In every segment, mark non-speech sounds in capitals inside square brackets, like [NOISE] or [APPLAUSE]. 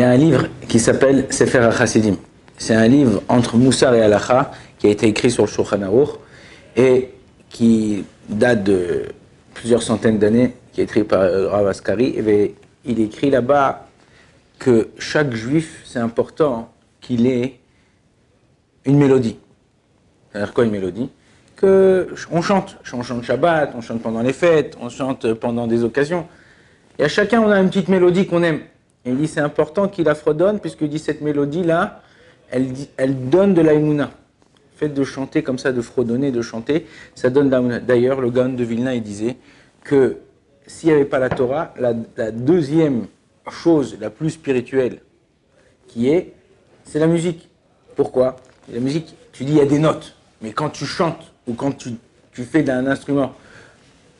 Il y a un livre qui s'appelle Sefer HaChassidim. C'est un livre entre Moussar et Halacha qui a été écrit sur le Shulchan et qui date de plusieurs centaines d'années, qui est écrit par Rav Askari. Et il écrit là-bas que chaque juif, c'est important qu'il ait une mélodie. C'est-à-dire quoi une mélodie? Que on chante, on chante Shabbat, on chante pendant les fêtes, on chante pendant des occasions. Et à chacun, on a une petite mélodie qu'on aime. Il dit c'est important qu'il la fredonne, puisque dit cette mélodie-là, elle, elle donne de la Le fait de chanter comme ça, de fredonner, de chanter, ça donne de la D'ailleurs, le Gaon de Vilna, il disait que s'il n'y avait pas la Torah, la, deuxième chose la plus spirituelle qui est, c'est la musique. Pourquoi? La musique, tu dis il y a des notes, mais quand tu chantes ou quand tu, tu fais d'un instrument,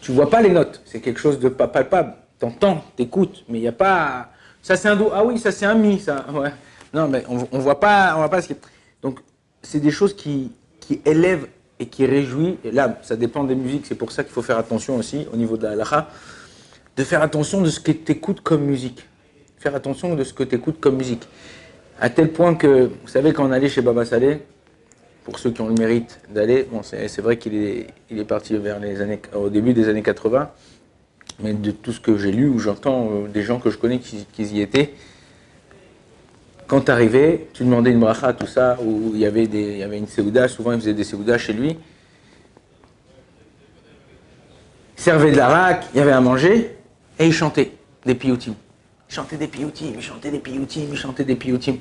tu vois pas les notes, c'est quelque chose de pas palpable. T'entends, t'écoutes, mais il n'y a pas ça c'est un do. Ah oui, ça c'est un mi. Ça. [LAUGHS] Ouais. Non, mais on, on voit pas, on voit pas ce qui. Donc c'est des choses qui, qui élèvent et qui réjouissent. Et là, ça dépend des musiques. C'est pour ça qu'il faut faire attention aussi au niveau de la halakha, de faire attention de ce que tu écoutes comme musique. Faire attention de ce que tu écoutes comme musique. À tel point que, vous savez, quand on allait chez Baba Saleh, pour ceux qui ont le mérite d'aller, bon, c'est vrai qu'il est, il est parti vers les années, au début des années 80 mais de tout ce que j'ai lu ou j'entends euh, des gens que je connais qui, y étaient, quand tu arrivais, tu demandais une bracha, tout ça, où il y avait, des, il y avait une séouda, souvent il faisait des séoudas chez lui. Il servait de la raque, il y avait à manger, et il chantait des piyoutim. Il chantait des piyoutim, il chantait des piyoutim, il chantait des piyoutim. Une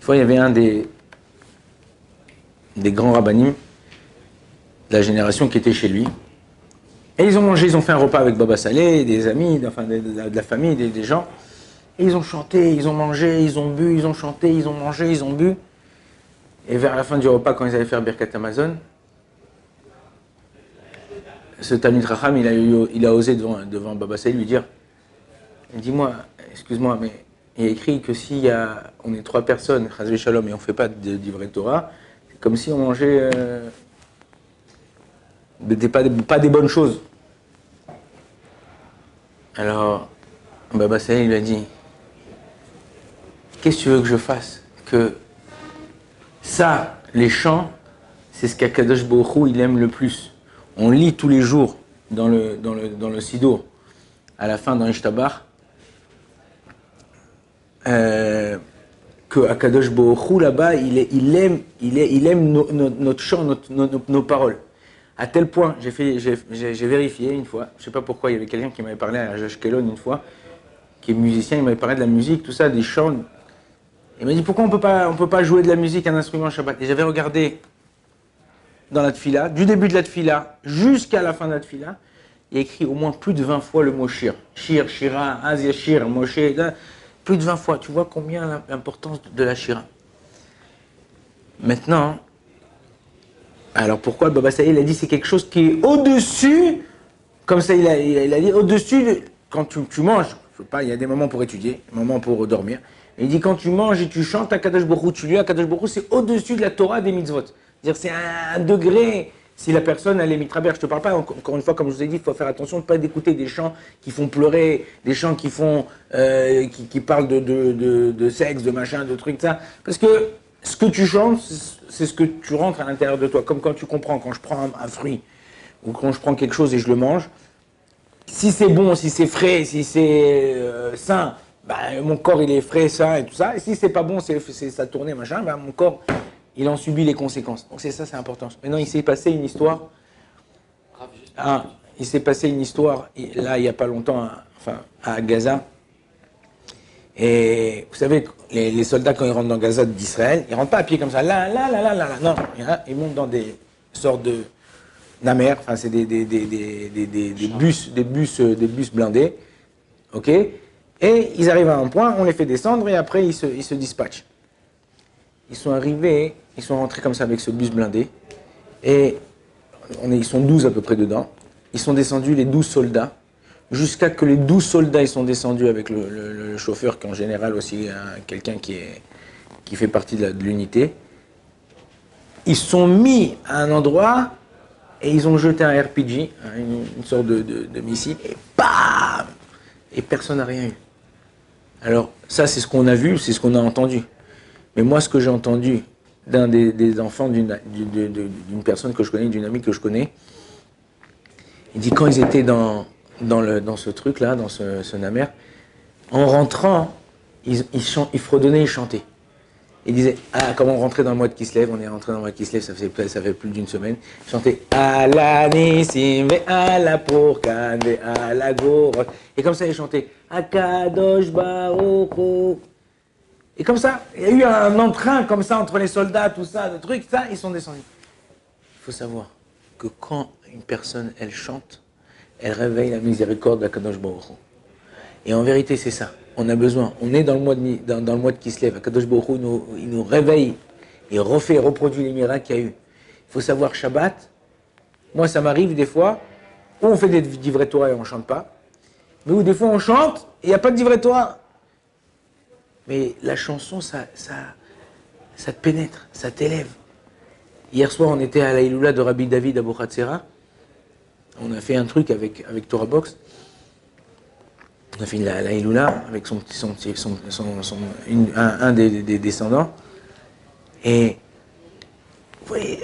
fois, il y avait un des, des grands rabbinim de la génération qui était chez lui, et ils ont mangé, ils ont fait un repas avec Baba Salé, des amis, enfin de, la famille, des, gens. Et ils ont chanté, ils ont mangé, ils ont bu, ils ont chanté, ils ont mangé, ils ont bu. Et vers la fin du repas, quand ils allaient faire Birkat Amazon, ce Talmud Raham, il a, a osé devant, devant Baba Salé lui dire Dis-moi, excuse-moi, mais il a écrit que si on est trois personnes, Shalom, et on ne fait pas du vrai Torah, c'est comme si on mangeait. Euh, pas, pas des bonnes choses. Alors, Baba Saïd lui a dit Qu'est-ce que tu veux que je fasse Que ça, les chants, c'est ce qu'Akadosh Borou il aime le plus. On lit tous les jours dans le, dans Sidour, à la fin dans l'Ishtabar, euh, que Akadosh Borou là-bas, il, il, aime, il, il aime notre chant, nos paroles. À tel point, j'ai vérifié une fois, je ne sais pas pourquoi, il y avait quelqu'un qui m'avait parlé à Josh Kellon une fois, qui est musicien, il m'avait parlé de la musique, tout ça, des chants. Il m'a dit pourquoi on peut pas, on peut pas jouer de la musique, un instrument Shabbat. Et j'avais regardé dans la tfila, du début de la tfila jusqu'à la fin de la tfila, il y a écrit au moins plus de 20 fois le mot shir. Shir, shira, azia shir, moshe, plus de 20 fois. Tu vois combien l'importance de la shira? Maintenant, alors pourquoi Baba Saïd, il a dit c'est quelque chose qui est au-dessus, comme ça il a, il a dit, au-dessus, quand tu, manges, pas, il y a des moments pour étudier, des moments pour dormir. il dit quand tu manges et tu chantes à Kadosh Baruch tu lis à Kadosh Baruch c'est au-dessus de la Torah des mitzvot. C'est-à-dire c'est un, degré, si la personne elle est mitraber, je te parle pas, encore une fois, comme je vous ai dit, il faut faire attention de ne pas d'écouter des chants qui font pleurer, des chants qui font, euh, qui, parlent de, de, de, de, sexe, de machin, de trucs, ça. Parce que ce que tu chantes, c'est ce que tu rentres à l'intérieur de toi. Comme quand tu comprends, quand je prends un, fruit, ou quand je prends quelque chose et je le mange, si c'est bon, si c'est frais, si c'est euh, sain, bah, mon corps il est frais, sain et tout ça. Et si c'est pas bon, c'est ça tournait, machin, bah, mon corps il en subit les conséquences. Donc c'est ça, c'est important. Maintenant, il s'est passé une histoire. Ah, il s'est passé une histoire, là, il n'y a pas longtemps, enfin, à Gaza. Et vous savez, les, soldats, quand ils rentrent dans Gaza d'Israël, ils rentrent pas à pied comme ça, là, là, là, là, là, là. non, ils montent dans des sortes de namer, enfin, c'est des, des, des, des, bus, des bus, euh, des bus blindés, ok? Et ils arrivent à un point, on les fait descendre et après ils se, ils se dispatchent. Ils sont arrivés, ils sont rentrés comme ça avec ce bus blindé et on est, ils sont 12 à peu près dedans. Ils sont descendus, les 12 soldats, jusqu'à que les 12 soldats ils sont descendus avec le, chauffeur, qui en général aussi quelqu'un qui, qui fait partie de l'unité. Ils sont mis à un endroit et ils ont jeté un RPG, une, sorte de, missile, et bam Et personne n'a rien eu. Alors, ça, c'est ce qu'on a vu, c'est ce qu'on a entendu. Mais moi, ce que j'ai entendu d'un des, enfants d'une personne que je connais, d'une amie que je connais, il dit quand ils étaient dans, dans, le, dans ce truc-là, dans ce, ce namer, en rentrant, ils, ils, ils fredonnaient, ils chantaient. Ils disaient, ah, comme on rentrait dans le mois de Kislev, on est rentré dans le mois de Kislev, ça fait, ça fait plus d'une semaine. Ils chantaient, à la Nissim, à la Pourkan, à la. Et comme ça, ils chantaient, Akadosh Baruch Et comme ça, il y a eu un entrain comme ça entre les soldats, tout ça, le truc, ça, ils sont descendus. Il faut savoir que quand une personne, elle chante, elle réveille la miséricorde d'Akadosh Baruch Et en vérité, c'est ça on a besoin. On est dans le mois de, dans, dans le mois de Kislev. Akadosh Baruch nous, il nous réveille et refait, reproduit les miracles qu'il y a eu. Il faut savoir Shabbat. Moi, ça m'arrive des fois où on fait des divrei Torah et on ne chante pas. Mais où des fois on chante et il n'y a pas de divrei Torah. Mais la chanson, ça, ça, ça te pénètre, ça t'élève. Hier soir, on était à la de Rabbi David à Bochatzera. On a fait un truc avec, avec Torah Box on a fait la, la avec son, son, son, un, des, descendants. Et vous voyez,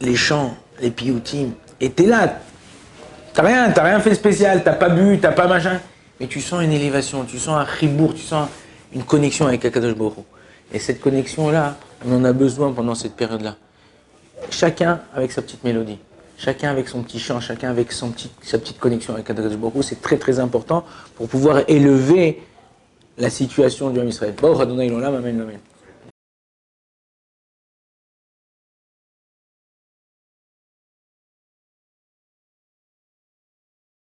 les chants, les pioutines, et t'es là. T'as rien, t'as rien fait spécial, t'as pas bu, t'as pas machin. Mais tu sens une élévation, tu sens un ribourg, tu sens une connexion avec Akadosh Baruch Et cette connexion-là, on en a besoin pendant cette période-là. Chacun avec sa petite mélodie chacun avec son petit chant, chacun avec sa petite connexion avec Kadosh Baruch c'est très très important pour pouvoir élever la situation du Homme Israël.